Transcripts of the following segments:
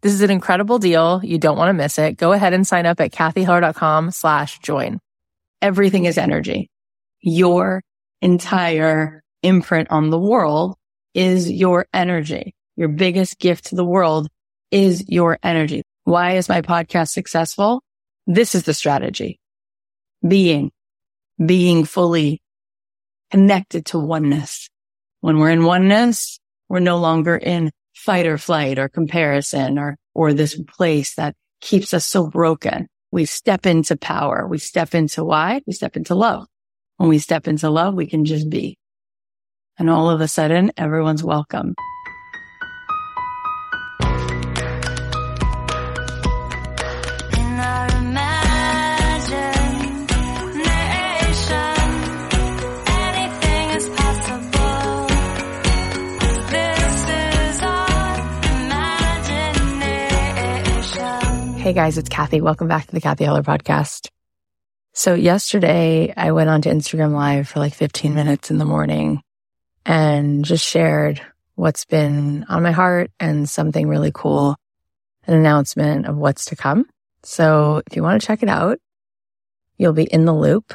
this is an incredible deal. You don't want to miss it. Go ahead and sign up at cathyheller.com slash join. Everything is energy. Your entire imprint on the world is your energy. Your biggest gift to the world is your energy. Why is my podcast successful? This is the strategy. Being, being fully connected to oneness. When we're in oneness, we're no longer in fight or flight or comparison or, or this place that keeps us so broken. We step into power. We step into why? We step into love. When we step into love, we can just be. And all of a sudden, everyone's welcome. Hey guys, it's Cathy. Welcome back to the Cathy Heller podcast. So yesterday I went onto Instagram live for like 15 minutes in the morning and just shared what's been on my heart and something really cool, an announcement of what's to come. So if you want to check it out, you'll be in the loop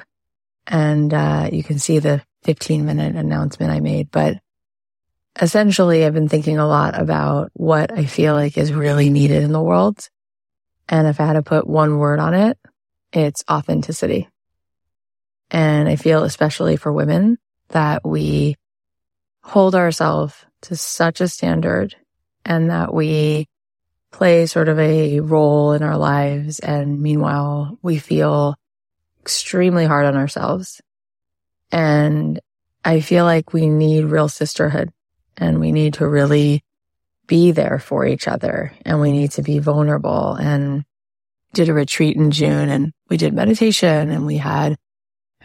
and uh, you can see the 15 minute announcement I made. But essentially, I've been thinking a lot about what I feel like is really needed in the world and if I had to put one word on it, it's authenticity. And I feel especially for women that we hold ourselves to such a standard and that we play sort of a role in our lives. And meanwhile, we feel extremely hard on ourselves. And I feel like we need real sisterhood and we need to really be there for each other and we need to be vulnerable and did a retreat in June and we did meditation and we had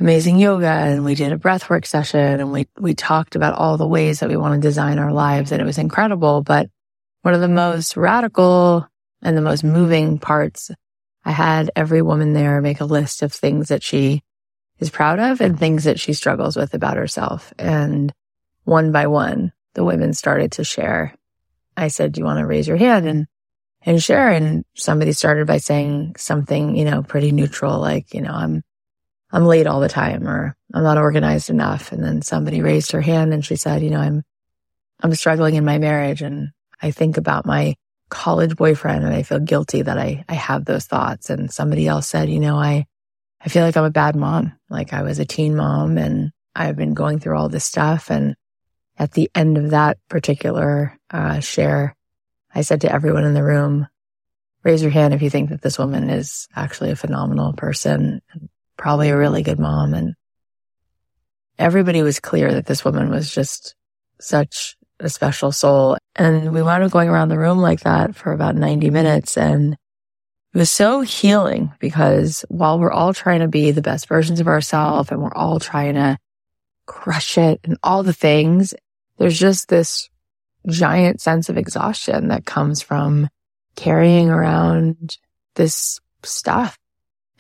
amazing yoga and we did a breathwork session and we, we talked about all the ways that we want to design our lives and it was incredible. But one of the most radical and the most moving parts, I had every woman there make a list of things that she is proud of and things that she struggles with about herself. And one by one, the women started to share I said, do you want to raise your hand and, and share? And somebody started by saying something, you know, pretty neutral, like, you know, I'm, I'm late all the time or I'm not organized enough. And then somebody raised her hand and she said, you know, I'm, I'm struggling in my marriage and I think about my college boyfriend and I feel guilty that I, I have those thoughts. And somebody else said, you know, I, I feel like I'm a bad mom. Like I was a teen mom and I've been going through all this stuff and at the end of that particular uh, share, I said to everyone in the room, raise your hand if you think that this woman is actually a phenomenal person, probably a really good mom. And everybody was clear that this woman was just such a special soul. And we wound up going around the room like that for about 90 minutes. And it was so healing because while we're all trying to be the best versions of ourselves and we're all trying to crush it and all the things, there's just this giant sense of exhaustion that comes from carrying around this stuff.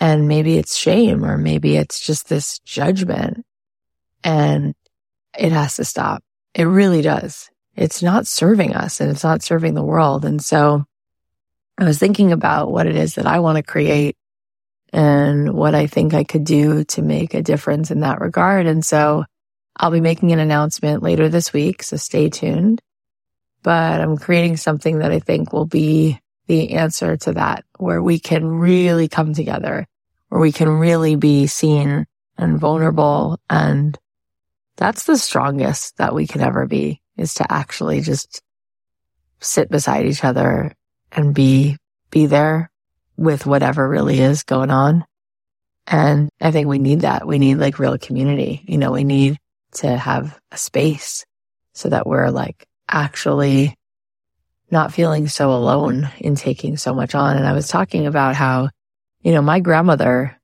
And maybe it's shame or maybe it's just this judgment and it has to stop. It really does. It's not serving us and it's not serving the world. And so I was thinking about what it is that I want to create and what I think I could do to make a difference in that regard. And so I'll be making an announcement later this week, so stay tuned. But I'm creating something that I think will be the answer to that, where we can really come together, where we can really be seen and vulnerable. And that's the strongest that we can ever be is to actually just sit beside each other and be, be there with whatever really is going on. And I think we need that. We need like real community. You know, we need to have a space so that we're like actually not feeling so alone in taking so much on. And I was talking about how, you know, my grandmother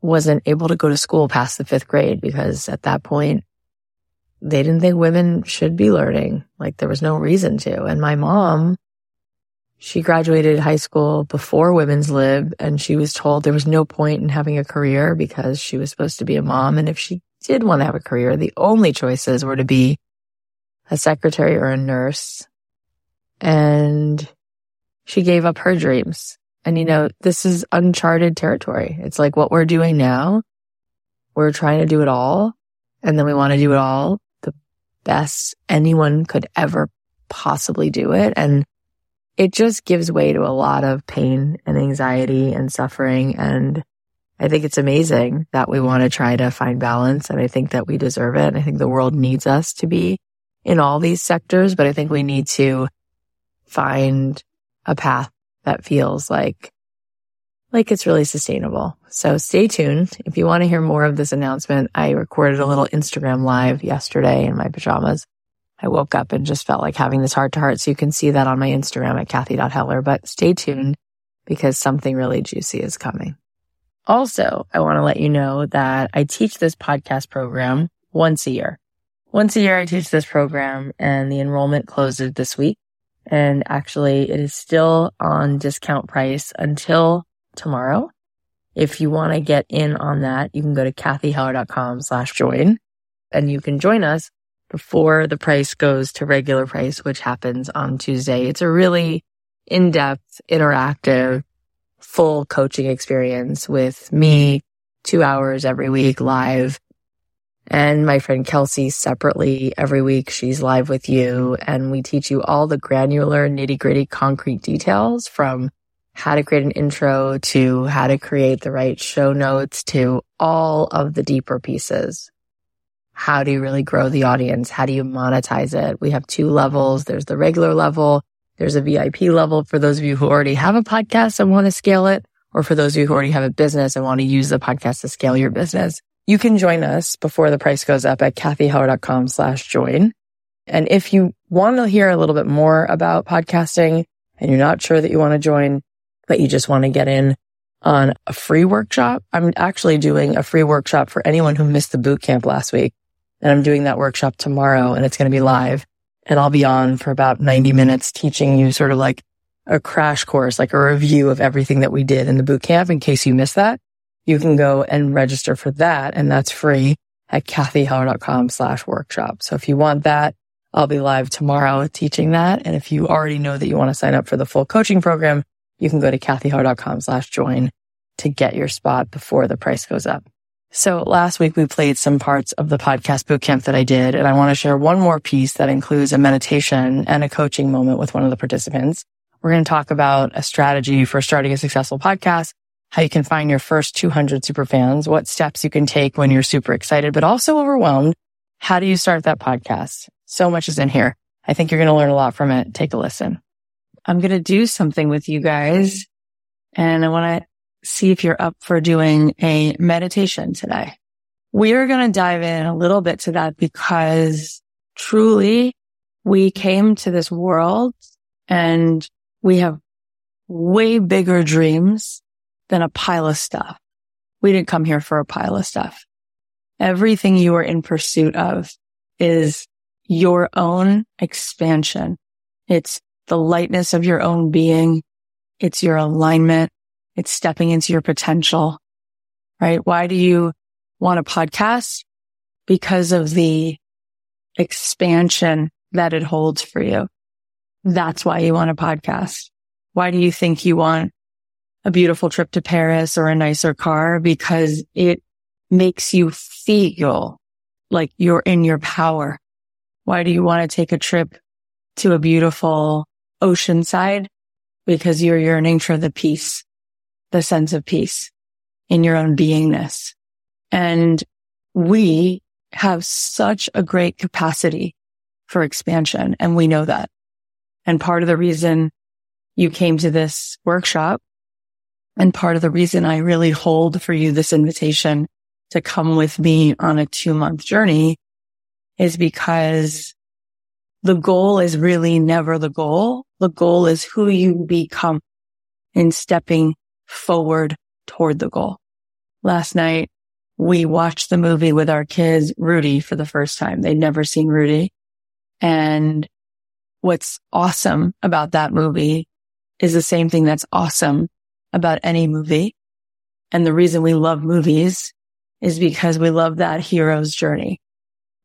wasn't able to go to school past the fifth grade because at that point, they didn't think women should be learning. Like there was no reason to. And my mom, she graduated high school before women's lib and she was told there was no point in having a career because she was supposed to be a mom. And if she did want to have a career, the only choices were to be a secretary or a nurse. And she gave up her dreams. And you know, this is uncharted territory. It's like what we're doing now. We're trying to do it all. And then we want to do it all the best anyone could ever possibly do it. And it just gives way to a lot of pain and anxiety and suffering. And I think it's amazing that we want to try to find balance. And I think that we deserve it. And I think the world needs us to be in all these sectors, but I think we need to find a path that feels like like it's really sustainable. So stay tuned. If you want to hear more of this announcement, I recorded a little Instagram live yesterday in my pajamas. I woke up and just felt like having this heart to heart. So you can see that on my Instagram at Cathy.Heller, but stay tuned because something really juicy is coming. Also, I want to let you know that I teach this podcast program once a year. Once a year, I teach this program and the enrollment closes this week. And actually it is still on discount price until tomorrow. If you want to get in on that, you can go to cathyheller.com slash join and you can join us before the price goes to regular price, which happens on Tuesday. It's a really in-depth, interactive, full coaching experience with me two hours every week live and my friend Kelsey separately every week. She's live with you and we teach you all the granular nitty gritty concrete details from how to create an intro to how to create the right show notes to all of the deeper pieces. How do you really grow the audience? How do you monetize it? We have two levels. There's the regular level. There's a VIP level for those of you who already have a podcast and want to scale it, or for those of you who already have a business and want to use the podcast to scale your business. You can join us before the price goes up at cathyheller.com slash join. And if you want to hear a little bit more about podcasting and you're not sure that you want to join, but you just want to get in on a free workshop, I'm actually doing a free workshop for anyone who missed the boot camp last week. And I'm doing that workshop tomorrow and it's going to be live and I'll be on for about 90 minutes teaching you sort of like a crash course, like a review of everything that we did in the boot camp in case you missed that you can go and register for that. And that's free at cathyheller.com slash workshop. So if you want that, I'll be live tomorrow teaching that. And if you already know that you want to sign up for the full coaching program, you can go to cathyheller.com slash join to get your spot before the price goes up. So last week we played some parts of the podcast bootcamp that I did, and I want to share one more piece that includes a meditation and a coaching moment with one of the participants. We're going to talk about a strategy for starting a successful podcast how you can find your first 200 super fans, what steps you can take when you're super excited, but also overwhelmed. How do you start that podcast? So much is in here. I think you're going to learn a lot from it. Take a listen. I'm going to do something with you guys and I want to see if you're up for doing a meditation today. We are going to dive in a little bit to that because truly we came to this world and we have way bigger dreams than a pile of stuff. We didn't come here for a pile of stuff. Everything you are in pursuit of is your own expansion. It's the lightness of your own being. It's your alignment. It's stepping into your potential, right? Why do you want a podcast? Because of the expansion that it holds for you. That's why you want a podcast. Why do you think you want a beautiful trip to Paris or a nicer car because it makes you feel like you're in your power. Why do you want to take a trip to a beautiful ocean side? Because you're yearning for the peace, the sense of peace in your own beingness. And we have such a great capacity for expansion. And we know that. And part of the reason you came to this workshop and part of the reason I really hold for you this invitation to come with me on a two month journey is because the goal is really never the goal. The goal is who you become in stepping forward toward the goal. Last night, we watched the movie with our kids, Rudy, for the first time. They'd never seen Rudy. And what's awesome about that movie is the same thing that's awesome about any movie. And the reason we love movies is because we love that hero's journey.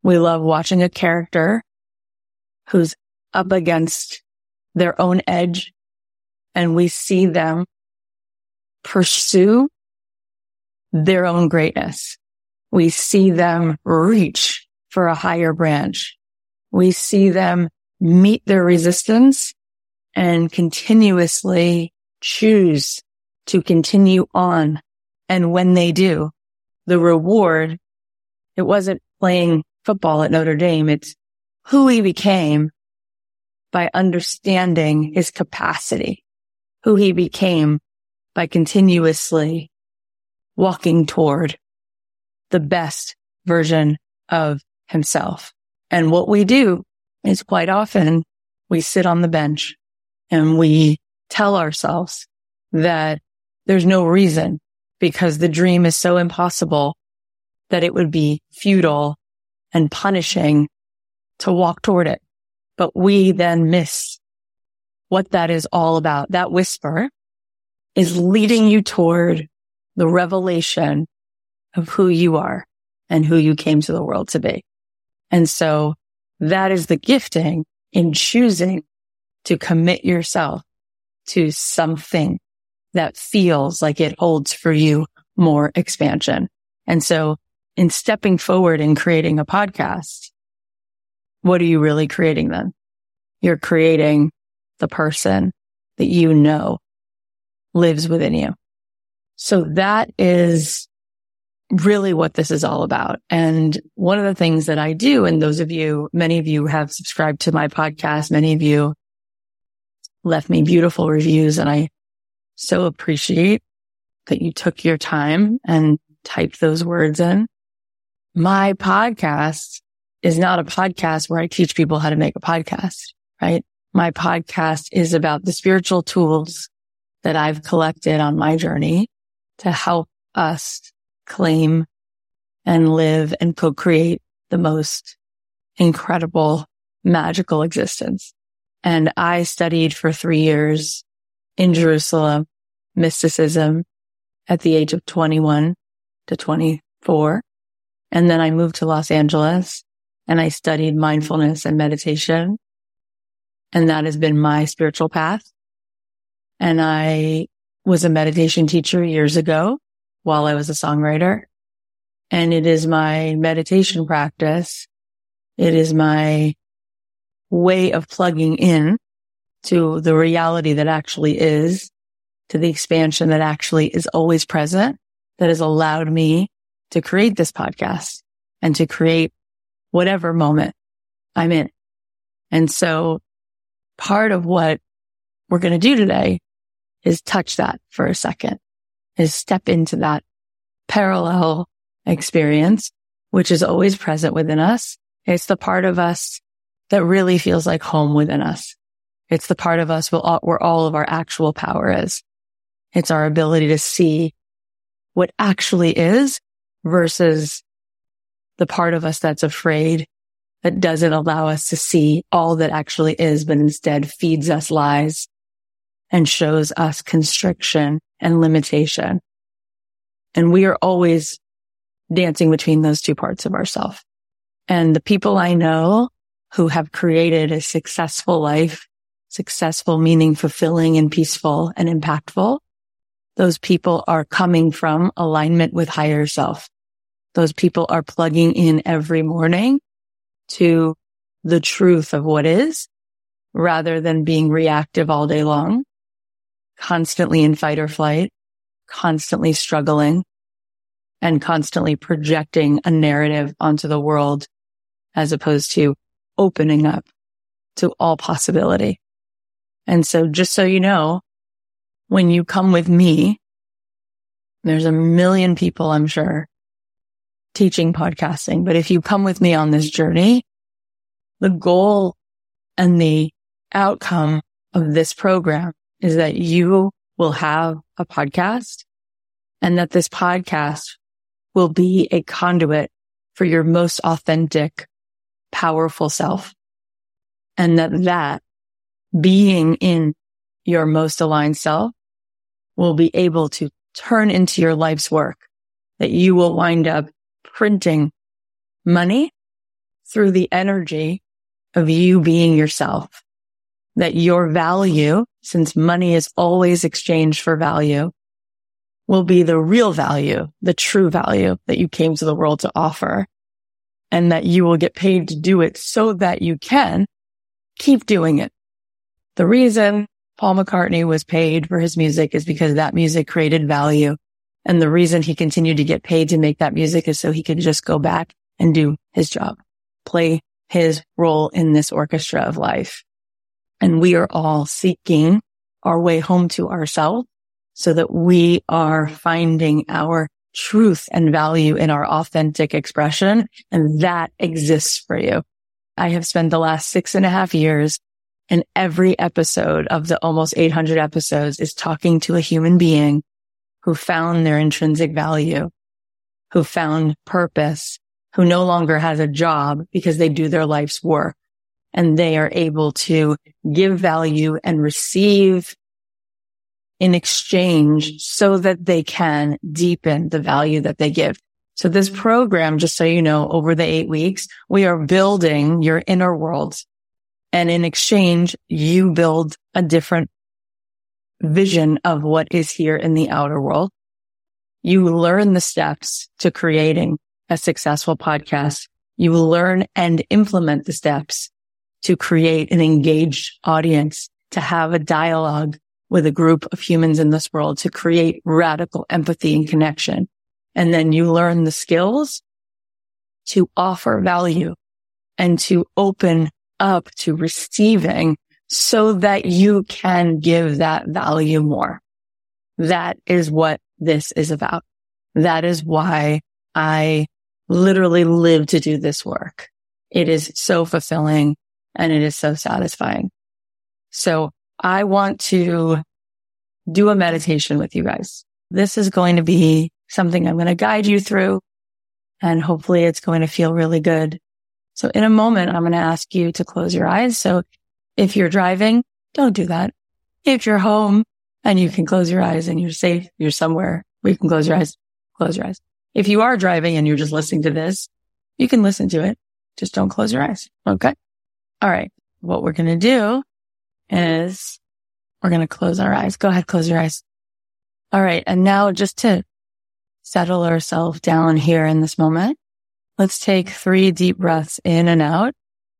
We love watching a character who's up against their own edge and we see them pursue their own greatness. We see them reach for a higher branch. We see them meet their resistance and continuously choose to continue on. And when they do, the reward, it wasn't playing football at Notre Dame. It's who he became by understanding his capacity, who he became by continuously walking toward the best version of himself. And what we do is quite often we sit on the bench and we tell ourselves that there's no reason because the dream is so impossible that it would be futile and punishing to walk toward it. But we then miss what that is all about. That whisper is leading you toward the revelation of who you are and who you came to the world to be. And so that is the gifting in choosing to commit yourself to something that feels like it holds for you more expansion. And so in stepping forward and creating a podcast, what are you really creating then? You're creating the person that you know lives within you. So that is really what this is all about. And one of the things that I do, and those of you, many of you have subscribed to my podcast. Many of you left me beautiful reviews and I so appreciate that you took your time and typed those words in. My podcast is not a podcast where I teach people how to make a podcast, right? My podcast is about the spiritual tools that I've collected on my journey to help us claim and live and co-create the most incredible, magical existence. And I studied for three years in Jerusalem, mysticism at the age of 21 to 24. And then I moved to Los Angeles and I studied mindfulness and meditation. And that has been my spiritual path. And I was a meditation teacher years ago while I was a songwriter. And it is my meditation practice. It is my way of plugging in to the reality that actually is, to the expansion that actually is always present that has allowed me to create this podcast and to create whatever moment I'm in. And so part of what we're going to do today is touch that for a second, is step into that parallel experience, which is always present within us. It's the part of us that really feels like home within us. It's the part of us where all of our actual power is. It's our ability to see what actually is versus the part of us that's afraid that doesn't allow us to see all that actually is, but instead feeds us lies and shows us constriction and limitation. And we are always dancing between those two parts of ourself. And the people I know who have created a successful life, successful, meaning fulfilling and peaceful and impactful, those people are coming from alignment with higher self. Those people are plugging in every morning to the truth of what is rather than being reactive all day long, constantly in fight or flight, constantly struggling and constantly projecting a narrative onto the world as opposed to opening up to all possibility. And so just so you know, when you come with me, there's a million people, I'm sure, teaching podcasting. But if you come with me on this journey, the goal and the outcome of this program is that you will have a podcast and that this podcast will be a conduit for your most authentic, powerful self. And that that being in your most aligned self will be able to turn into your life's work, that you will wind up printing money through the energy of you being yourself, that your value, since money is always exchanged for value, will be the real value, the true value that you came to the world to offer and that you will get paid to do it so that you can keep doing it. The reason Paul McCartney was paid for his music is because that music created value. And the reason he continued to get paid to make that music is so he could just go back and do his job, play his role in this orchestra of life. And we are all seeking our way home to ourselves so that we are finding our truth and value in our authentic expression. And that exists for you. I have spent the last six and a half years and every episode of the almost 800 episodes is talking to a human being who found their intrinsic value, who found purpose, who no longer has a job because they do their life's work and they are able to give value and receive in exchange so that they can deepen the value that they give. So this program, just so you know, over the eight weeks, we are building your inner world. And in exchange, you build a different vision of what is here in the outer world. You learn the steps to creating a successful podcast. You learn and implement the steps to create an engaged audience, to have a dialogue with a group of humans in this world to create radical empathy and connection. And then you learn the skills to offer value and to open up to receiving so that you can give that value more. That is what this is about. That is why I literally live to do this work. It is so fulfilling and it is so satisfying. So I want to do a meditation with you guys. This is going to be something I'm going to guide you through and hopefully it's going to feel really good. So in a moment, I'm going to ask you to close your eyes. So if you're driving, don't do that. If you're home and you can close your eyes and you're safe, you're somewhere where you can close your eyes, close your eyes. If you are driving and you're just listening to this, you can listen to it. Just don't close your eyes. Okay. All right. What we're going to do is we're going to close our eyes. Go ahead. Close your eyes. All right. And now just to settle ourselves down here in this moment, let's take three deep breaths in and out,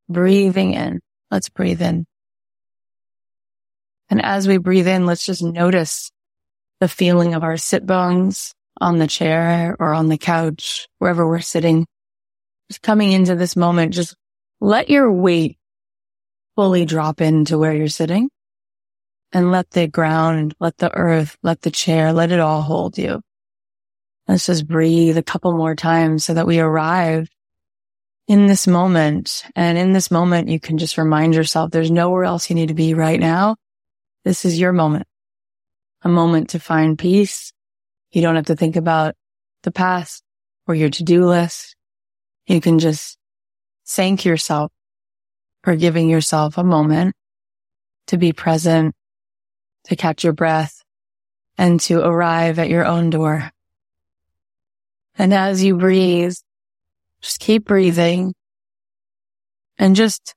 breathing in. Let's breathe in. And as we breathe in, let's just notice the feeling of our sit bones on the chair or on the couch, wherever we're sitting. Just coming into this moment, just let your weight fully drop into where you're sitting and let the ground, let the earth, let the chair, let it all hold you. Let's just breathe a couple more times so that we arrive in this moment. And in this moment, you can just remind yourself there's nowhere else you need to be right now. This is your moment, a moment to find peace. You don't have to think about the past or your to-do list. You can just thank yourself for giving yourself a moment to be present, to catch your breath and to arrive at your own door. And as you breathe, just keep breathing and just,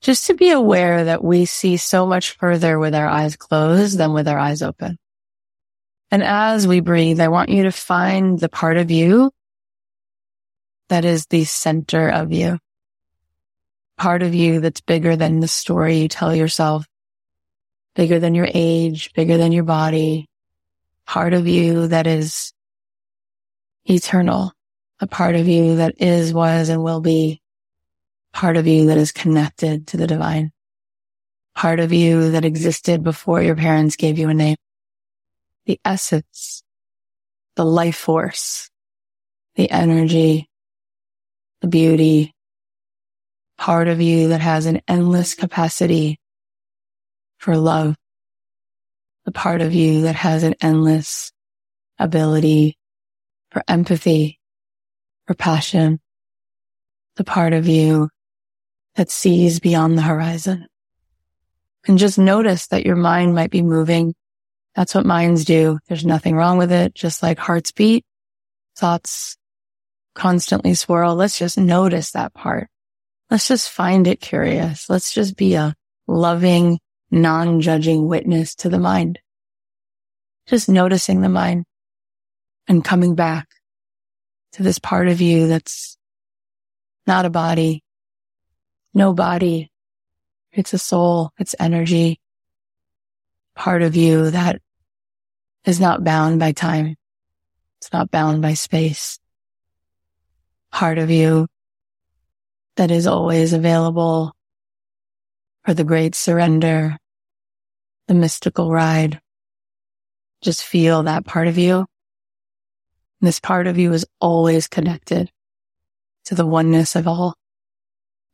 just to be aware that we see so much further with our eyes closed than with our eyes open. And as we breathe, I want you to find the part of you that is the center of you. Part of you that's bigger than the story you tell yourself, bigger than your age, bigger than your body, part of you that is eternal, a part of you that is, was, and will be, part of you that is connected to the divine, part of you that existed before your parents gave you a name. The essence, the life force, the energy, the beauty, part of you that has an endless capacity for love, the part of you that has an endless ability for empathy, for passion, the part of you that sees beyond the horizon. And just notice that your mind might be moving. That's what minds do. There's nothing wrong with it. Just like hearts beat, thoughts constantly swirl. Let's just notice that part. Let's just find it curious. Let's just be a loving, non-judging witness to the mind. Just noticing the mind and coming back to this part of you that's not a body, no body. It's a soul. It's energy. Part of you that is not bound by time. It's not bound by space. Part of you that is always available for the great surrender, the mystical ride. Just feel that part of you. This part of you is always connected to the oneness of all.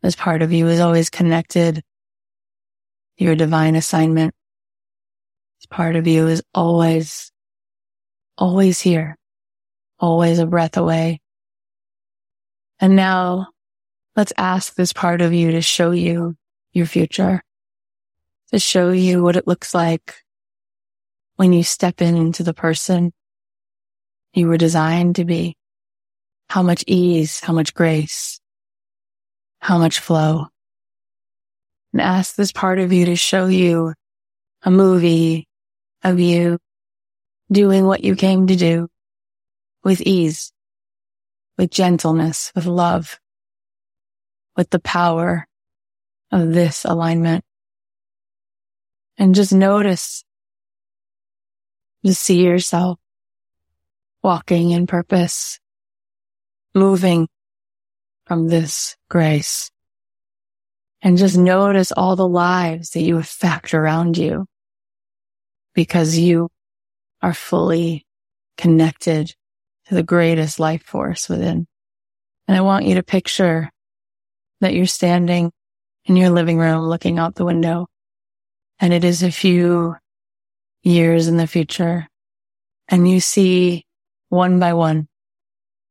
This part of you is always connected to your divine assignment. This part of you is always, always here, always a breath away. And now let's ask this part of you to show you your future, to show you what it looks like when you step into the person you were designed to be. How much ease, how much grace, how much flow. And ask this part of you to show you a movie of you doing what you came to do with ease, with gentleness, with love, with the power of this alignment. And just notice, just see yourself walking in purpose, moving from this grace. And just notice all the lives that you affect around you because you are fully connected to the greatest life force within. And I want you to picture that you're standing in your living room looking out the window and it is a few years in the future and you see one by one,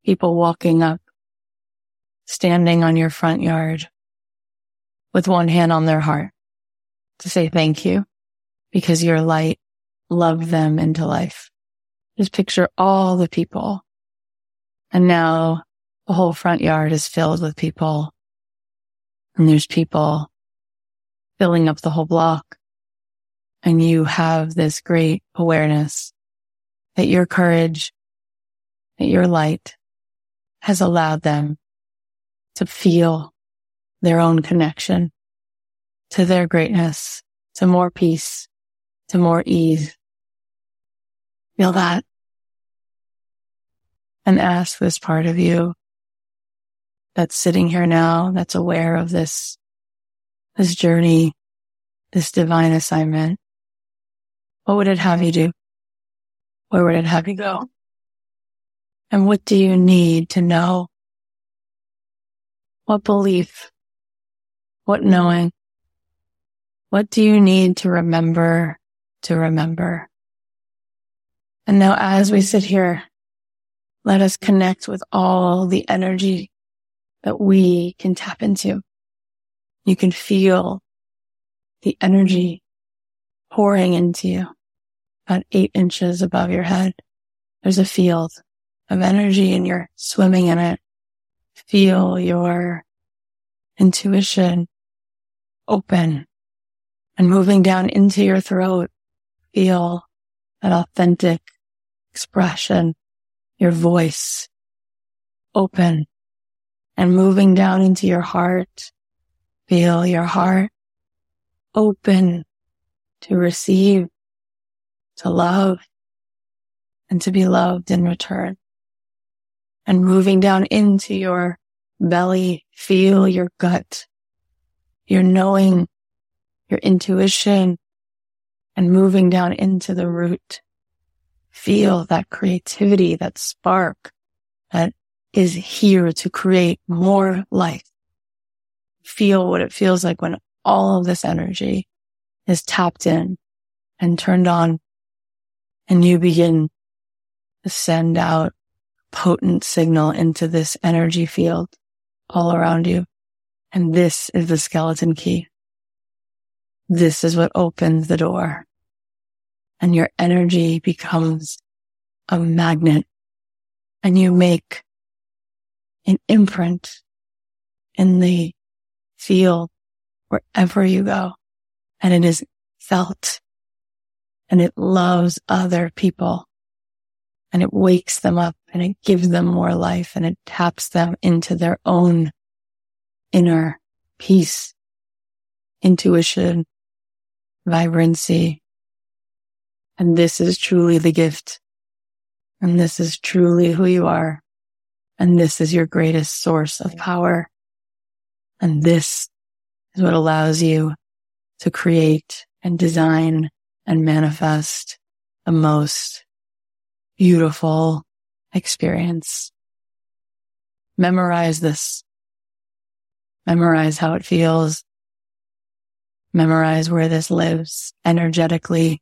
people walking up, standing on your front yard with one hand on their heart to say thank you because your light loved them into life. Just picture all the people. And now the whole front yard is filled with people. And there's people filling up the whole block. And you have this great awareness that your courage that your light has allowed them to feel their own connection to their greatness, to more peace, to more ease. Feel that and ask this part of you that's sitting here now, that's aware of this, this journey, this divine assignment. What would it have you do? Where would it have you go? And what do you need to know? What belief? What knowing? What do you need to remember to remember? And now as we sit here, let us connect with all the energy that we can tap into. You can feel the energy pouring into you about eight inches above your head. There's a field of energy and you're swimming in it. Feel your intuition open and moving down into your throat. Feel that authentic expression, your voice open and moving down into your heart. Feel your heart open to receive, to love and to be loved in return and moving down into your belly, feel your gut, your knowing, your intuition, and moving down into the root. Feel that creativity, that spark that is here to create more life. Feel what it feels like when all of this energy is tapped in and turned on and you begin to send out potent signal into this energy field all around you. And this is the skeleton key. This is what opens the door and your energy becomes a magnet and you make an imprint in the field wherever you go and it is felt and it loves other people and it wakes them up and it gives them more life and it taps them into their own inner peace, intuition, vibrancy. And this is truly the gift. And this is truly who you are. And this is your greatest source of power. And this is what allows you to create and design and manifest the most beautiful experience. Memorize this. Memorize how it feels. Memorize where this lives energetically.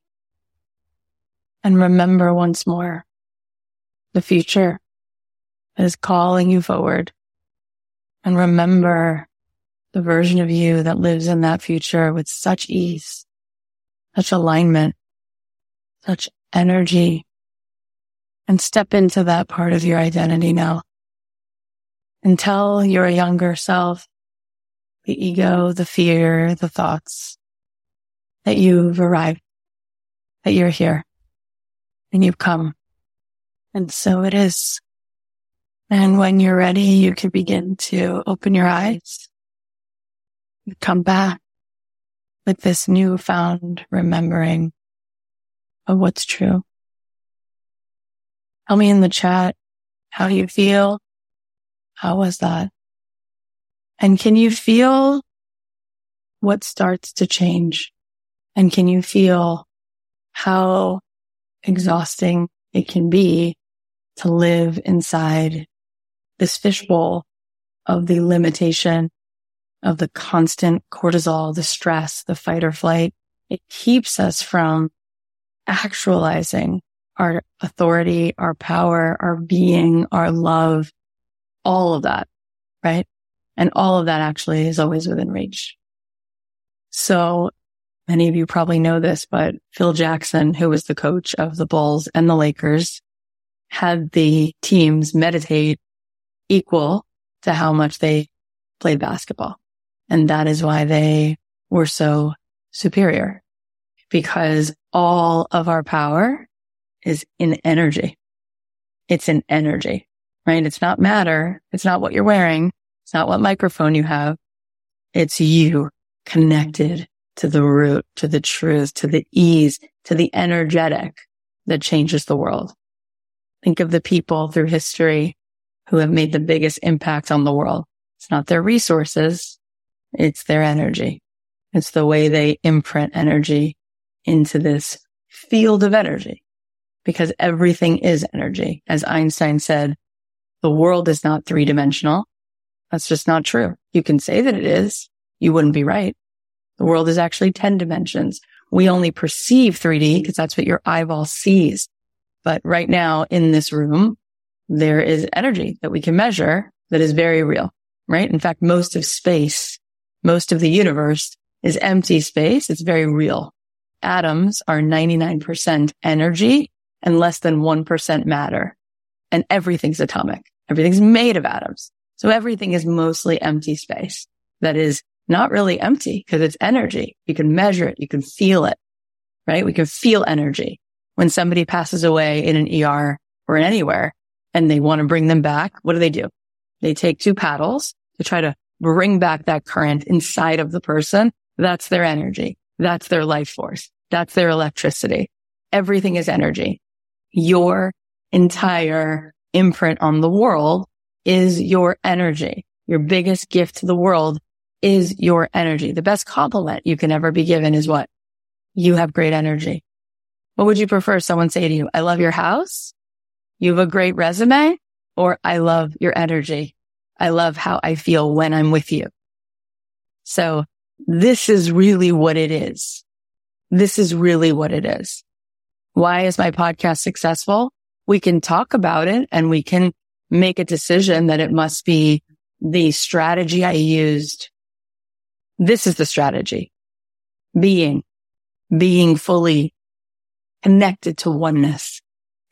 And remember once more the future is calling you forward. And remember the version of you that lives in that future with such ease, such alignment, such energy, and step into that part of your identity now. And tell your younger self, the ego, the fear, the thoughts that you've arrived, that you're here and you've come. And so it is. And when you're ready, you can begin to open your eyes come back with this newfound remembering of what's true. Tell me in the chat how you feel. How was that? And can you feel what starts to change? And can you feel how exhausting it can be to live inside this fishbowl of the limitation of the constant cortisol, the stress, the fight or flight. It keeps us from actualizing our authority, our power, our being, our love, all of that, right? And all of that actually is always within reach. So many of you probably know this, but Phil Jackson, who was the coach of the Bulls and the Lakers, had the teams meditate equal to how much they played basketball. And that is why they were so superior because all of our power is in energy. It's in energy, right? It's not matter. It's not what you're wearing. It's not what microphone you have. It's you connected to the root, to the truth, to the ease, to the energetic that changes the world. Think of the people through history who have made the biggest impact on the world. It's not their resources. It's their energy. It's the way they imprint energy into this field of energy because everything is energy. As Einstein said, the world is not three dimensional. That's just not true. You can say that it is. You wouldn't be right. The world is actually 10 dimensions. We only perceive 3D because that's what your eyeball sees. But right now in this room, there is energy that we can measure that is very real, right? In fact, most of space most of the universe is empty space. It's very real. Atoms are 99% energy and less than 1% matter. And everything's atomic. Everything's made of atoms. So everything is mostly empty space that is not really empty because it's energy. You can measure it. You can feel it, right? We can feel energy when somebody passes away in an ER or in anywhere and they want to bring them back. What do they do? They take two paddles to try to bring back that current inside of the person. That's their energy. That's their life force. That's their electricity. Everything is energy. Your entire imprint on the world is your energy. Your biggest gift to the world is your energy. The best compliment you can ever be given is what? You have great energy. What would you prefer someone say to you? I love your house. You have a great resume or I love your energy. I love how I feel when I'm with you. So this is really what it is. this is really what it is. Why is my podcast successful? We can talk about it and we can make a decision that it must be the strategy I used. This is the strategy. Being, being fully connected to oneness,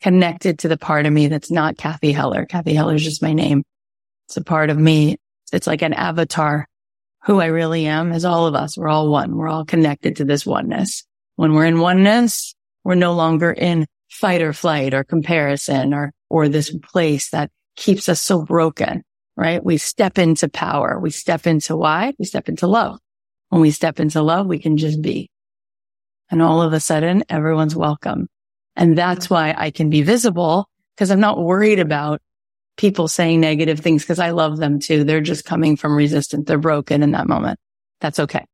connected to the part of me that's not Cathy Heller. Cathy Heller is just my name. It's a part of me. It's like an avatar. Who I really am is all of us. We're all one. We're all connected to this oneness. When we're in oneness, we're no longer in fight or flight or comparison or, or this place that keeps us so broken, right? We step into power. We step into why? We step into love. When we step into love, we can just be. And all of a sudden, everyone's welcome. And that's why I can be visible because I'm not worried about people saying negative things because I love them too. They're just coming from resistance. They're broken in that moment. That's okay.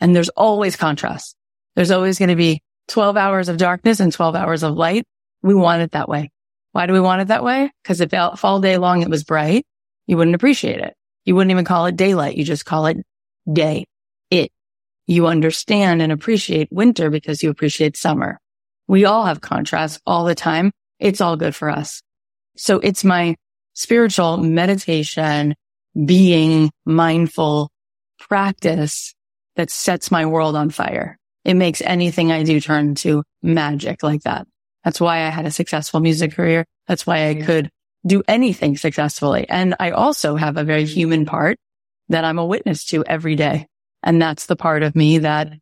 And there's always contrast. There's always going to be 12 hours of darkness and 12 hours of light. We want it that way. Why do we want it that way? Because if all day long it was bright, you wouldn't appreciate it. You wouldn't even call it daylight. You just call it day. It. You understand and appreciate winter because you appreciate summer. We all have contrast all the time. It's all good for us. So it's my spiritual meditation, being mindful practice that sets my world on fire. It makes anything I do turn to magic like that. That's why I had a successful music career. That's why I could do anything successfully. And I also have a very mm-hmm. human part that I'm a witness to every day. And that's the part of me that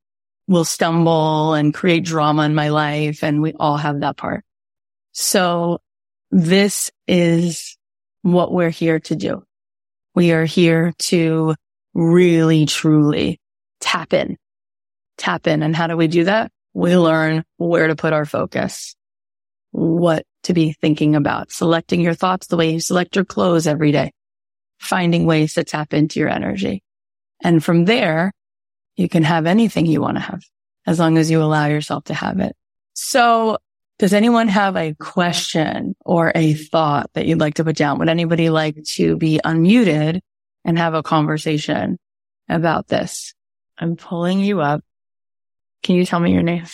will stumble and create drama in my life. And we all have that part. So this is what we're here to do. We are here to really, truly tap in, tap in. And how do we do that? We learn where to put our focus what to be thinking about, selecting your thoughts the way you select your clothes every day, finding ways to tap into your energy. And from there, you can have anything you want to have as long as you allow yourself to have it. So does anyone have a question or a thought that you'd like to put down? Would anybody like to be unmuted and have a conversation about this? I'm pulling you up. Can you tell me your name?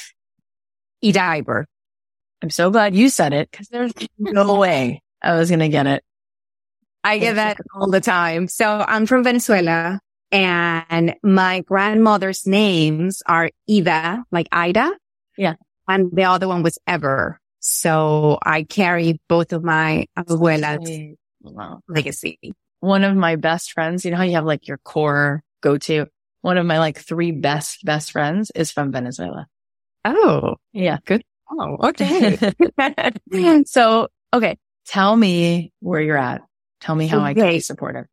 Ydaiber. I'm so glad you said it because there's no way I was going to get it. I get that all the time. So I'm from Venezuela and my grandmother's names are Eva, like Ida. Yeah. And the other one was Ever. So I carry both of my abuelas wow. legacy. One of my best friends, you know how you have like your core go to? One of my like three best, best friends is from Venezuela. Oh, yeah. Good Oh, okay. so, okay. Tell me where you're at. Tell me how okay. I can be supportive.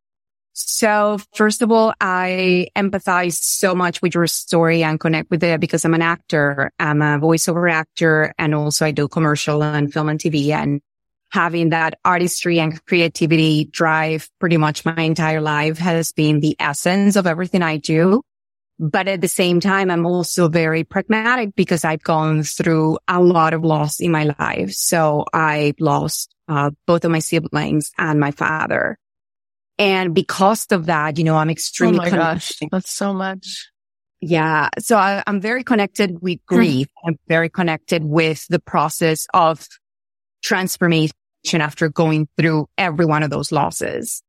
So first of all, I empathize so much with your story and connect with it because I'm an actor. I'm a voiceover actor and also I do commercial and film and TV and having that artistry and creativity drive pretty much my entire life has been the essence of everything I do. But at the same time, I'm also very pragmatic because I've gone through a lot of loss in my life. So I lost uh, both of my siblings and my father. And because of that, you know, I'm extremely. Oh my gosh. That's so much. Yeah. So I, am very connected with hmm. grief. I'm very connected with the process of transformation after going through every one of those losses.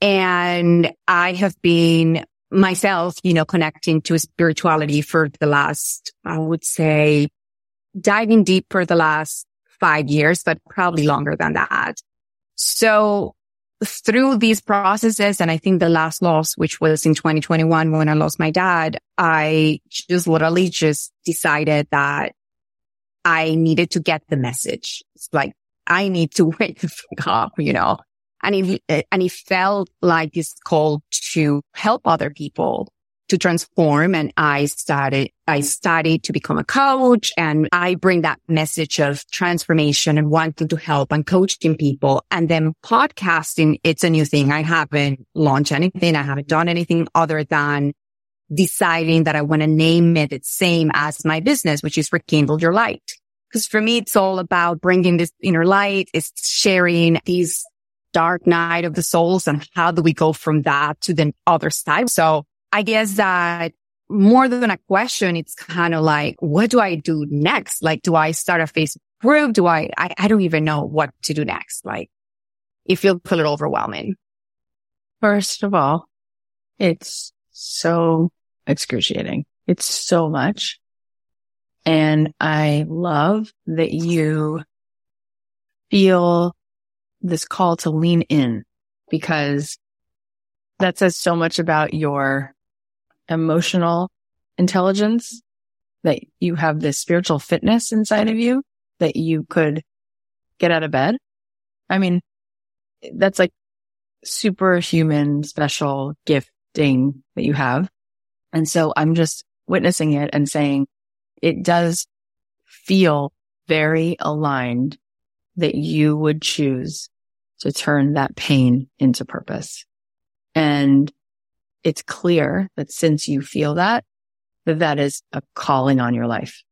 And I have been myself, you know, connecting to spirituality for the last, I would say, diving deep for the last five years, but probably longer than that. So through these processes, and I think the last loss, which was in 2021 when I lost my dad, I just literally just decided that I needed to get the message. It's like, I need to wake up, you know, and he, and he felt like this call to help other people to transform. And I started, I started to become a coach and I bring that message of transformation and wanting to help and coaching people. And then podcasting, it's a new thing. I haven't launched anything. I haven't done anything other than deciding that I want to name it the same as my business, which is Rekindle Your Light. Because for me, it's all about bringing this inner light. It's sharing these dark night of the souls and how do we go from that to the other side? So I guess that more than a question, it's kind of like, what do I do next? Like, do I start a Facebook group? Do I, I, I don't even know what to do next. Like it feels a little overwhelming. First of all, it's so excruciating. It's so much. And I love that you feel this call to lean in because that says so much about your emotional intelligence that you have this spiritual fitness inside of you that you could get out of bed. I mean, that's like superhuman special gifting that you have. And so I'm just witnessing it and saying it does feel very aligned that you would choose to turn that pain into purpose. And it's clear that since you feel that, that that is a calling on your life.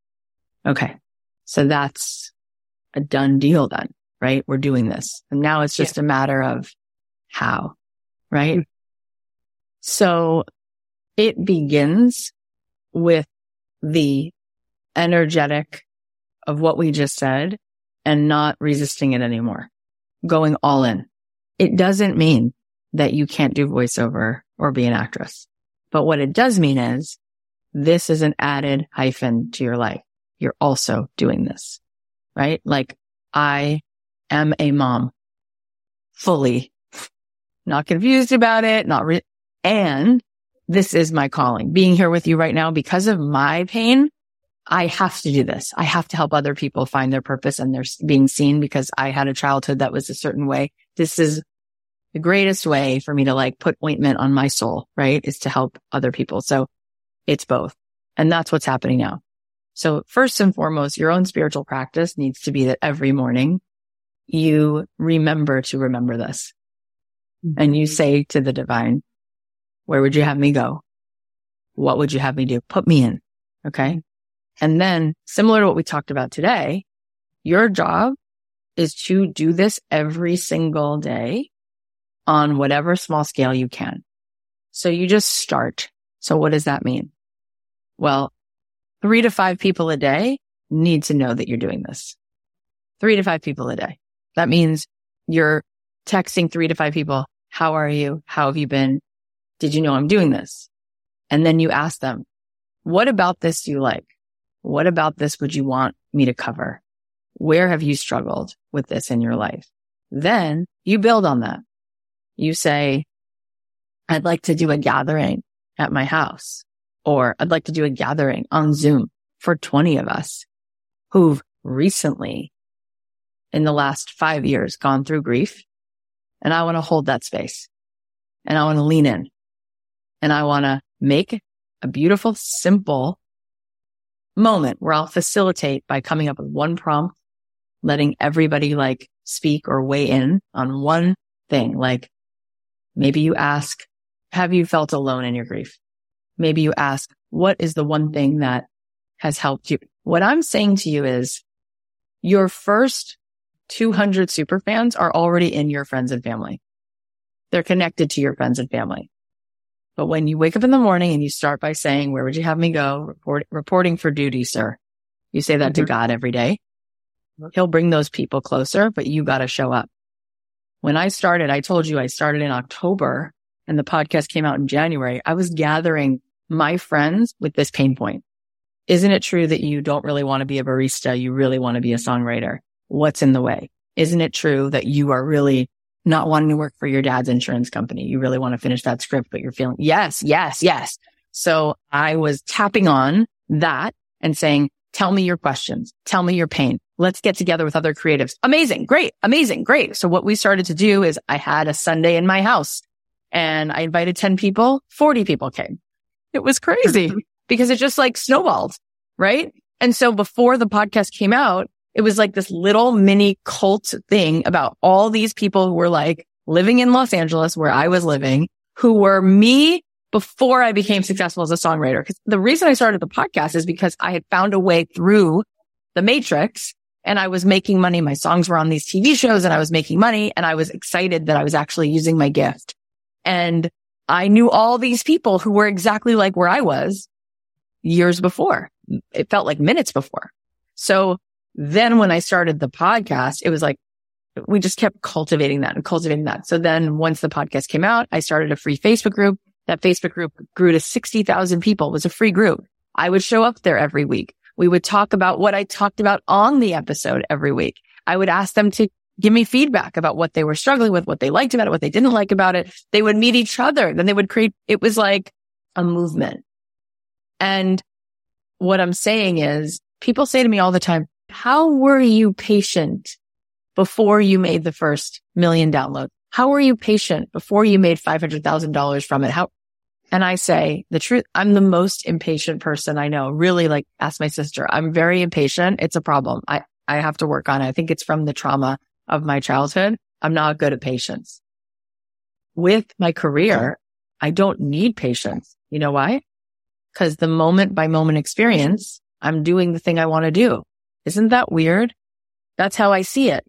Okay. So that's a done deal then, right? We're doing this. And now it's just yeah. a matter of how, right? Mm-hmm. So it begins with the energetic of what we just said and not resisting it anymore, going all in. It doesn't mean that you can't do voiceover or be an actress. But what it does mean is this is an added hyphen to your life. You're also doing this, right? Like I am a mom fully, not confused about it, not re- and this is my calling. Being here with you right now because of my pain, I have to do this. I have to help other people find their purpose and they're being seen because I had a childhood that was a certain way. This is the greatest way for me to like put ointment on my soul, right? Is to help other people. So it's both. And that's what's happening now. So first and foremost, your own spiritual practice needs to be that every morning you remember to remember this mm-hmm. and you say to the divine, where would you have me go? What would you have me do? Put me in. Okay. And then similar to what we talked about today, your job is to do this every single day on whatever small scale you can. So you just start. So what does that mean? Well, three to five people a day need to know that you're doing this. Three to five people a day. That means you're texting three to five people. How are you? How have you been? Did you know I'm doing this? And then you ask them, what about this do you like? What about this would you want me to cover? Where have you struggled with this in your life? Then you build on that. You say, I'd like to do a gathering at my house or I'd like to do a gathering on Zoom for 20 of us who've recently in the last five years gone through grief. And I want to hold that space and I want to lean in and I want to make a beautiful, simple moment where I'll facilitate by coming up with one prompt, letting everybody like speak or weigh in on one thing. Like maybe you ask, have you felt alone in your grief? Maybe you ask, what is the one thing that has helped you? What I'm saying to you is your first 200 super fans are already in your friends and family. They're connected to your friends and family. But when you wake up in the morning and you start by saying, where would you have me go? Report, reporting for duty, sir. You say that mm-hmm. to God every day. He'll bring those people closer, but you got to show up. When I started, I told you I started in October and the podcast came out in January. I was gathering my friends with this pain point. Isn't it true that you don't really want to be a barista? You really want to be a songwriter. What's in the way? Isn't it true that you are really not wanting to work for your dad's insurance company? You really want to finish that script, but you're feeling yes, yes, yes. So I was tapping on that and saying, tell me your questions. Tell me your pain. Let's get together with other creatives. Amazing. Great. Amazing. Great. So what we started to do is I had a Sunday in my house and I invited 10 people, 40 people came. It was crazy because it just like snowballed. Right. And so before the podcast came out, it was like this little mini cult thing about all these people who were like living in Los Angeles where I was living, who were me before I became successful as a songwriter. Because the reason I started the podcast is because I had found a way through the matrix and I was making money. My songs were on these TV shows and I was making money and I was excited that I was actually using my gift. And I knew all these people who were exactly like where I was years before. It felt like minutes before. So then when I started the podcast, it was like, we just kept cultivating that and cultivating that. So then once the podcast came out, I started a free Facebook group. That Facebook group grew to 60,000 people. It was a free group. I would show up there every week. We would talk about what I talked about on the episode every week. I would ask them to give me feedback about what they were struggling with, what they liked about it, what they didn't like about it. They would meet each other. Then they would create, it was like a movement. And what I'm saying is people say to me all the time, how were you patient before you made the first million downloads? How were you patient before you made $500,000 from it? How, and I say the truth, I'm the most impatient person I know. Really like ask my sister. I'm very impatient. It's a problem. I, I have to work on it. I think it's from the trauma of my childhood. I'm not good at patience. With my career, I don't need patience. You know why? Because the moment by moment experience, I'm doing the thing I want to do. Isn't that weird? That's how I see it.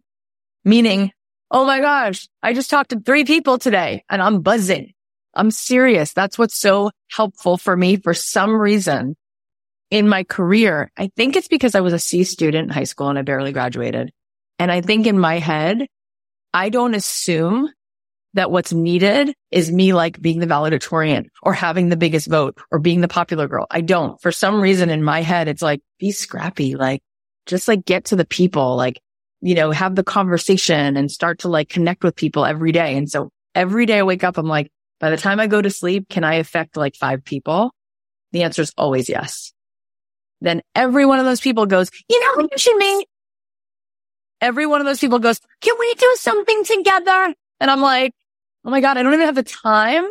Meaning, oh my gosh, I just talked to three people today and I'm buzzing. I'm serious. That's what's so helpful for me for some reason in my career. I think it's because I was a C student in high school and I barely graduated. And I think in my head, I don't assume that what's needed is me like being the valedictorian or having the biggest vote or being the popular girl. I don't. For some reason in my head, it's like, be scrappy, like just like get to the people, like, you know, have the conversation and start to like connect with people every day. And so every day I wake up, I'm like, by the time I go to sleep, can I affect like five people? The answer is always yes. Then every one of those people goes, you know, you should meet every one of those people goes, can we do something together? And I'm like, oh my God, I don't even have the time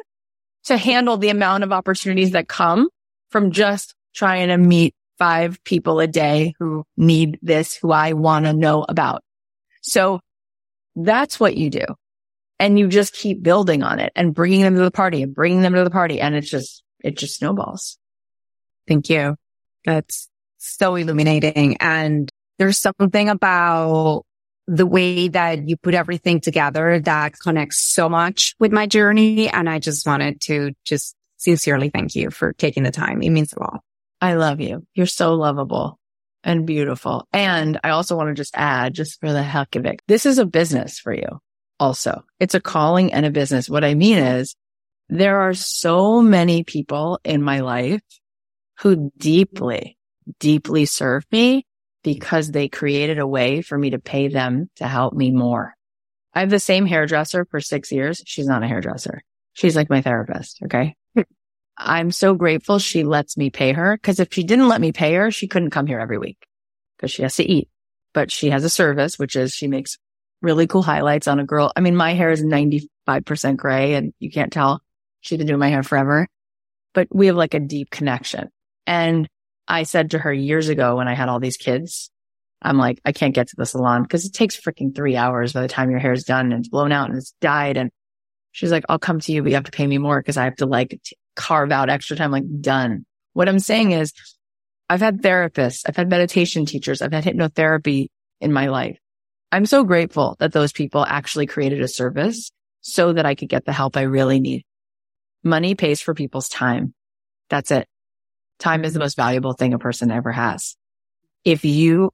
to handle the amount of opportunities that come from just trying to meet five people a day who need this, who I want to know about. So that's what you do. And you just keep building on it and bringing them to the party and bringing them to the party. And it's just, it just snowballs. Thank you. That's so illuminating. And there's something about the way that you put everything together that connects so much with my journey. And I just wanted to just sincerely thank you for taking the time. It means a lot. I love you. You're so lovable and beautiful. And I also want to just add, just for the heck of it, this is a business for you also. It's a calling and a business. What I mean is there are so many people in my life who deeply, deeply serve me because they created a way for me to pay them to help me more. I have the same hairdresser for six years. She's not a hairdresser. She's like my therapist. Okay. I'm so grateful she lets me pay her because if she didn't let me pay her, she couldn't come here every week because she has to eat. But she has a service, which is she makes really cool highlights on a girl. I mean, my hair is 95% gray and you can't tell. She's been doing my hair forever, but we have like a deep connection. And I said to her years ago when I had all these kids, I'm like, I can't get to the salon because it takes freaking three hours by the time your hair is done and it's blown out and it's dyed. And she's like, I'll come to you, but you have to pay me more because I have to like t- carve out extra time. Like done. What I'm saying is I've had therapists, I've had meditation teachers, I've had hypnotherapy in my life. I'm so grateful that those people actually created a service so that I could get the help I really need. Money pays for people's time. That's it. Time is the most valuable thing a person ever has. If you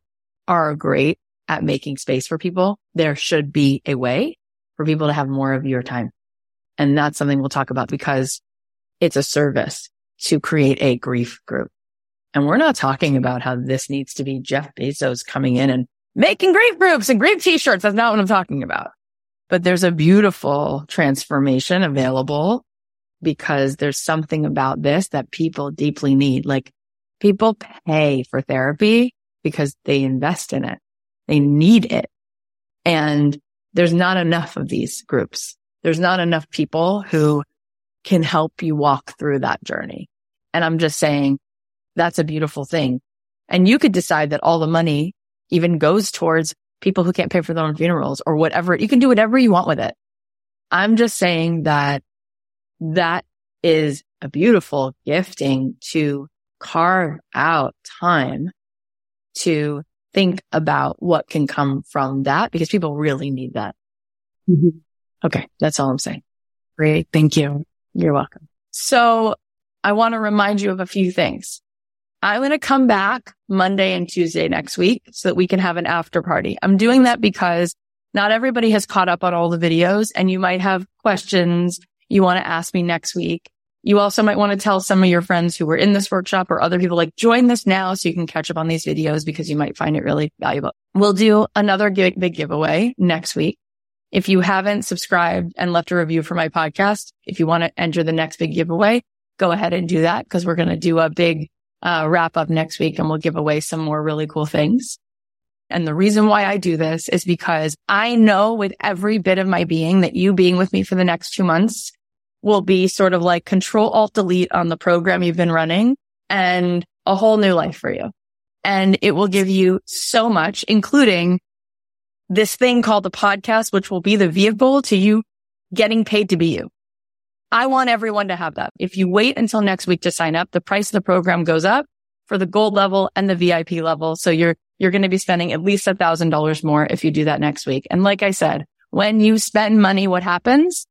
are great at making space for people, there should be a way for people to have more of your time. And that's something we'll talk about because it's a service to create a grief group. And we're not talking about how this needs to be Jeff Bezos coming in and making grief groups and grief t-shirts. That's not what I'm talking about. But there's a beautiful transformation available because there's something about this that people deeply need. Like people pay for therapy because they invest in it. They need it. And there's not enough of these groups. There's not enough people who can help you walk through that journey. And I'm just saying that's a beautiful thing. And you could decide that all the money even goes towards people who can't pay for their own funerals or whatever. You can do whatever you want with it. I'm just saying that that is a beautiful gifting to carve out time to think about what can come from that because people really need that. Mm-hmm. Okay. That's all I'm saying. Great. Thank you. You're welcome. So I want to remind you of a few things. I'm going to come back Monday and Tuesday next week so that we can have an after party. I'm doing that because not everybody has caught up on all the videos and you might have questions you want to ask me next week. You also might want to tell some of your friends who were in this workshop or other people like join this now so you can catch up on these videos because you might find it really valuable. We'll do another big giveaway next week. If you haven't subscribed and left a review for my podcast, if you want to enter the next big giveaway, go ahead and do that because we're going to do a big uh, wrap up next week and we'll give away some more really cool things. And the reason why I do this is because I know with every bit of my being that you being with me for the next two months will be sort of like control alt delete on the program you've been running and a whole new life for you. And it will give you so much, including this thing called the podcast, which will be the vehicle to you getting paid to be you. I want everyone to have that. If you wait until next week to sign up, the price of the program goes up for the gold level and the VIP level. So you're, you're going to be spending at least a thousand dollars more if you do that next week. And like I said, when you spend money, what happens?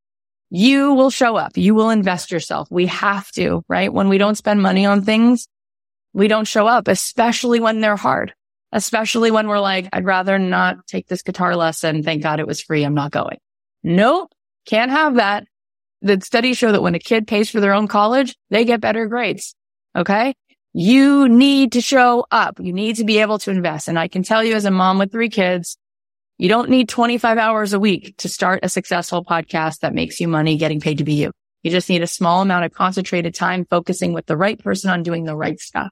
you will show up. You will invest yourself. We have to, right? When we don't spend money on things, we don't show up, especially when they're hard, especially when we're like, I'd rather not take this guitar lesson. Thank God it was free. I'm not going. Nope. Can't have that. The studies show that when a kid pays for their own college, they get better grades. Okay. You need to show up. You need to be able to invest. And I can tell you as a mom with three kids, you don't need 25 hours a week to start a successful podcast that makes you money getting paid to be you. You just need a small amount of concentrated time focusing with the right person on doing the right stuff.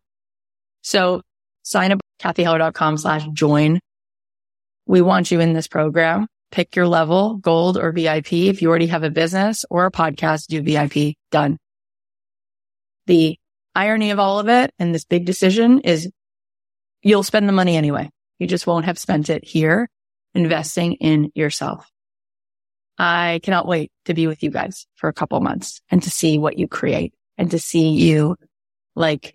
So sign up cathyheller.com slash join. We want you in this program. Pick your level, gold or VIP. If you already have a business or a podcast, do VIP. Done. The irony of all of it and this big decision is you'll spend the money anyway. You just won't have spent it here investing in yourself. I cannot wait to be with you guys for a couple months and to see what you create and to see you like,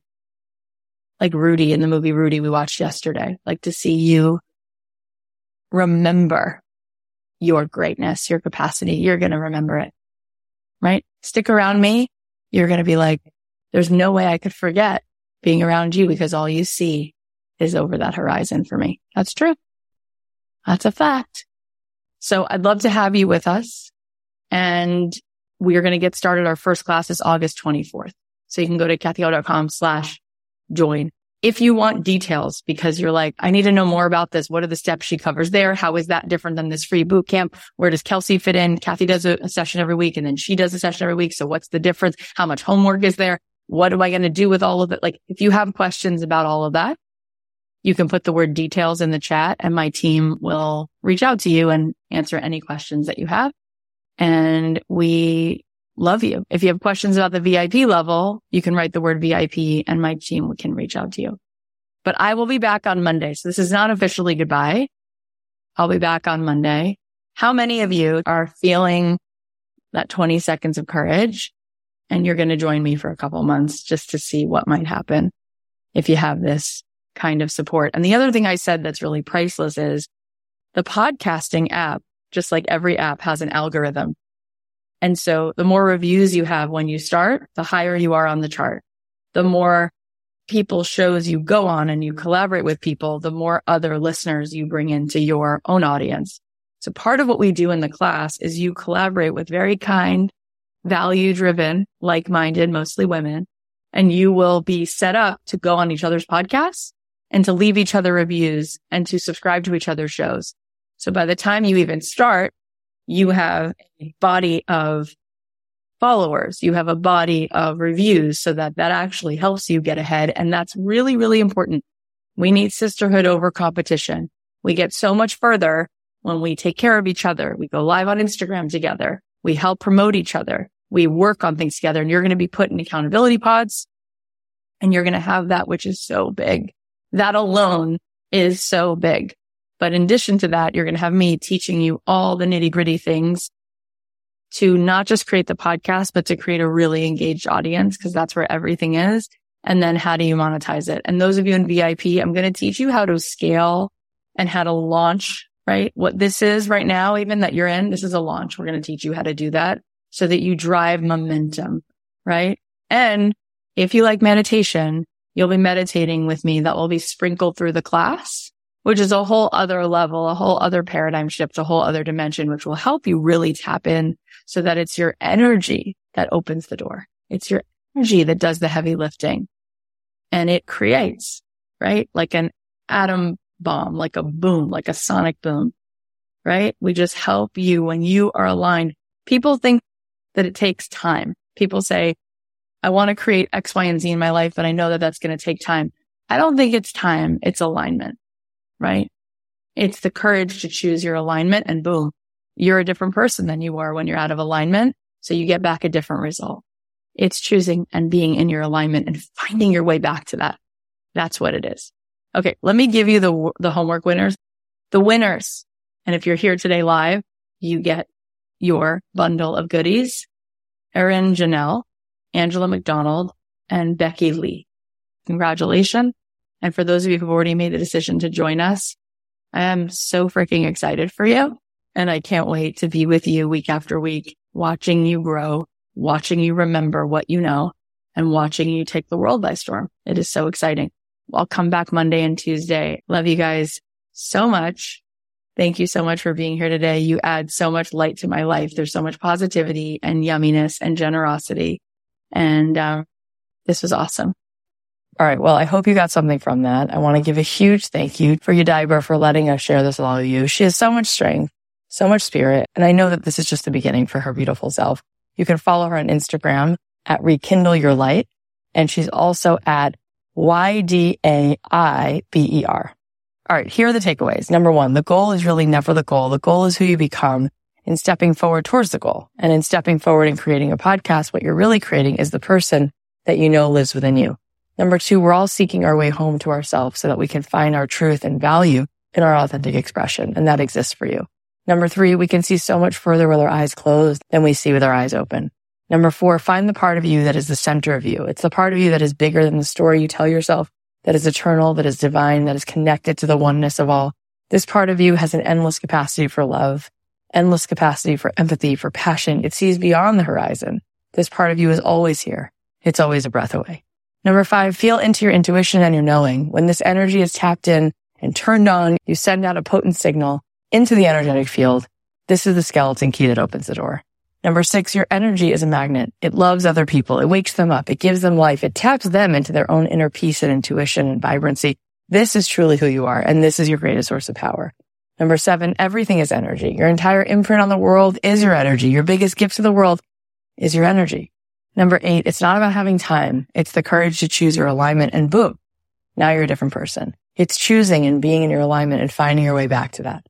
like Rudy in the movie Rudy we watched yesterday, like to see you remember your greatness, your capacity. Mm-hmm. You're going to remember it, right? Stick around me. You're going to be like, there's no way I could forget being around you because all you see is over that horizon for me. That's true. That's a fact. So I'd love to have you with us. And we are going to get started. Our first class is August 24th. So you can go to cathyheller.com slash join. If you want details because you're like, I need to know more about this. What are the steps she covers there? How is that different than this free boot camp? Where does Kelsey fit in? Cathy does a, a session every week and then she does a session every week. So what's the difference? How much homework is there? What am I going to do with all of it? Like if you have questions about all of that, you can put the word details in the chat and my team will reach out to you and answer any questions that you have. And we love you. If you have questions about the VIP level, you can write the word VIP and my team can reach out to you. But I will be back on Monday. So this is not officially goodbye. I'll be back on Monday. How many of you are feeling that 20 seconds of courage and you're going to join me for a couple months just to see what might happen if you have this kind of support. And the other thing I said that's really priceless is the podcasting app, just like every app has an algorithm. And so the more reviews you have when you start, the higher you are on the chart. The more people shows you go on and you collaborate with people, the more other listeners you bring into your own audience. So part of what we do in the class is you collaborate with very kind, value driven, like minded, mostly women, and you will be set up to go on each other's podcasts and to leave each other reviews and to subscribe to each other's shows. So by the time you even start, you have a body of followers. You have a body of reviews so that that actually helps you get ahead. And that's really, really important. We need sisterhood over competition. We get so much further when we take care of each other. We go live on Instagram together. We help promote each other. We work on things together and you're going to be put in accountability pods and you're going to have that, which is so big. That alone is so big. But in addition to that, you're going to have me teaching you all the nitty gritty things to not just create the podcast, but to create a really engaged audience because that's where everything is. And then how do you monetize it? And those of you in VIP, I'm going to teach you how to scale and how to launch, right? What this is right now, even that you're in, this is a launch. We're going to teach you how to do that so that you drive momentum, right? And if you like meditation, You'll be meditating with me that will be sprinkled through the class, which is a whole other level, a whole other paradigm shift, a whole other dimension, which will help you really tap in so that it's your energy that opens the door. It's your energy that does the heavy lifting and it creates, right? Like an atom bomb, like a boom, like a sonic boom, right? We just help you when you are aligned. People think that it takes time. People say, I want to create X, Y, and Z in my life, but I know that that's going to take time. I don't think it's time. It's alignment, right? It's the courage to choose your alignment and boom, you're a different person than you were when you're out of alignment. So you get back a different result. It's choosing and being in your alignment and finding your way back to that. That's what it is. Okay. Let me give you the, the homework winners, the winners. And if you're here today live, you get your bundle of goodies. Erin Janelle, Angela McDonald, and Becky Lee. Congratulations. And for those of you who've already made the decision to join us, I am so freaking excited for you. And I can't wait to be with you week after week, watching you grow, watching you remember what you know and watching you take the world by storm. It is so exciting. I'll come back Monday and Tuesday. Love you guys so much. Thank you so much for being here today. You add so much light to my life. There's so much positivity and yumminess and generosity. And um, this was awesome. All right. Well, I hope you got something from that. I want to give a huge thank you for Ydaiber for letting us share this with all of you. She has so much strength, so much spirit. And I know that this is just the beginning for her beautiful self. You can follow her on Instagram at rekindle your light. And she's also at Y-D-A-I-B-E-R. All right. Here are the takeaways. Number one, the goal is really never the goal. The goal is who you become in stepping forward towards the goal. And in stepping forward and creating a podcast, what you're really creating is the person that you know lives within you. Number two, we're all seeking our way home to ourselves so that we can find our truth and value in our authentic expression. And that exists for you. Number three, we can see so much further with our eyes closed than we see with our eyes open. Number four, find the part of you that is the center of you. It's the part of you that is bigger than the story you tell yourself, that is eternal, that is divine, that is connected to the oneness of all. This part of you has an endless capacity for love, endless capacity for empathy, for passion. It sees beyond the horizon. This part of you is always here. It's always a breath away. Number five, feel into your intuition and your knowing. When this energy is tapped in and turned on, you send out a potent signal into the energetic field. This is the skeleton key that opens the door. Number six, your energy is a magnet. It loves other people. It wakes them up. It gives them life. It taps them into their own inner peace and intuition and vibrancy. This is truly who you are. And this is your greatest source of power. Number seven, everything is energy. Your entire imprint on the world is your energy. Your biggest gift to the world is your energy. Number eight, it's not about having time. It's the courage to choose your alignment and boom, now you're a different person. It's choosing and being in your alignment and finding your way back to that.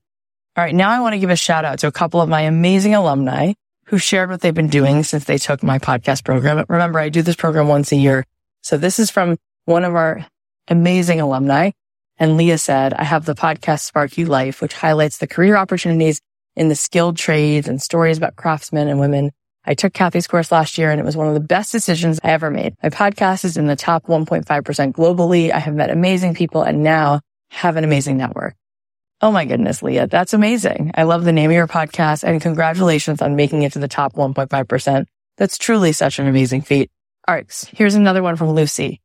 All right. Now I want to give a shout out to a couple of my amazing alumni who shared what they've been doing since they took my podcast program. Remember, I do this program once a year. So this is from one of our amazing alumni. And Leah said, I have the podcast Spark You Life, which highlights the career opportunities in the skilled trades and stories about craftsmen and women. I took Cathy's course last year and it was one of the best decisions I ever made. My podcast is in the top 1.5% globally. I have met amazing people and now have an amazing network. Oh my goodness, Leah. That's amazing. I love the name of your podcast and congratulations on making it to the top 1.5%. That's truly such an amazing feat. All right. Here's another one from Lucy.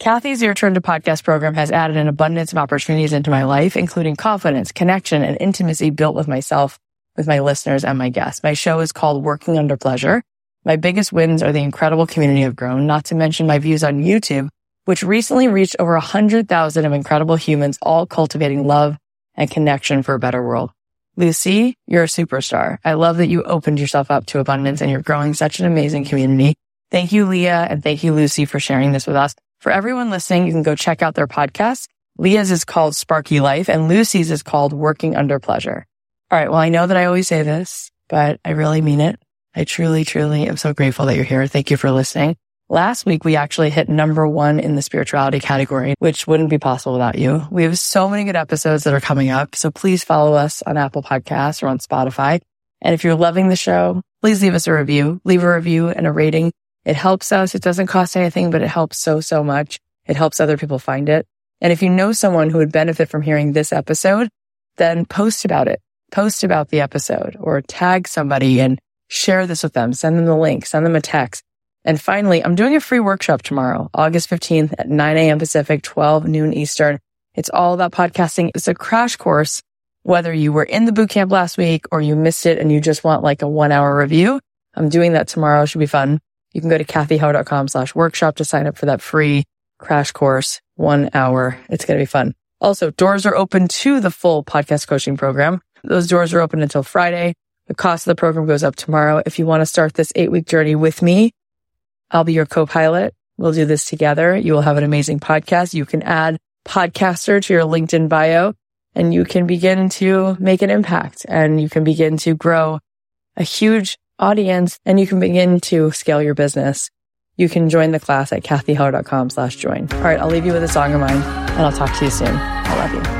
Cathy's Your Turn to Podcast program has added an abundance of opportunities into my life, including confidence, connection, and intimacy built with myself, with my listeners, and my guests. My show is called Working Under Pleasure. My biggest wins are the incredible community I've grown, not to mention my views on YouTube, which recently reached over 100,000 of incredible humans, all cultivating love and connection for a better world. Lucy, you're a superstar. I love that you opened yourself up to abundance and you're growing such an amazing community. Thank you, Leah, and thank you, Lucy, for sharing this with us. For everyone listening, you can go check out their podcast. Leah's is called Sparky Life and Lucy's is called Working Under Pleasure. All right. Well, I know that I always say this, but I really mean it. I truly, truly am so grateful that you're here. Thank you for listening. Last week, we actually hit number one in the spirituality category, which wouldn't be possible without you. We have so many good episodes that are coming up. So please follow us on Apple Podcasts or on Spotify. And if you're loving the show, please leave us a review, leave a review and a rating. It helps us. It doesn't cost anything, but it helps so, so much. It helps other people find it. And if you know someone who would benefit from hearing this episode, then post about it. Post about the episode or tag somebody and share this with them. Send them the link, send them a text. And finally, I'm doing a free workshop tomorrow, August 15th at 9 a.m. Pacific, 12 noon Eastern. It's all about podcasting. It's a crash course, whether you were in the boot camp last week or you missed it and you just want like a one hour review. I'm doing that tomorrow. It should be fun. You can go to cathyheller.com slash workshop to sign up for that free crash course, one hour. It's going to be fun. Also, doors are open to the full podcast coaching program. Those doors are open until Friday. The cost of the program goes up tomorrow. If you want to start this eight week journey with me, I'll be your co-pilot. We'll do this together. You will have an amazing podcast. You can add podcaster to your LinkedIn bio and you can begin to make an impact and you can begin to grow a huge audience and you can begin to scale your business. You can join the class at cathyheller.com slash join. All right. I'll leave you with a song of mine and I'll talk to you soon. I love you.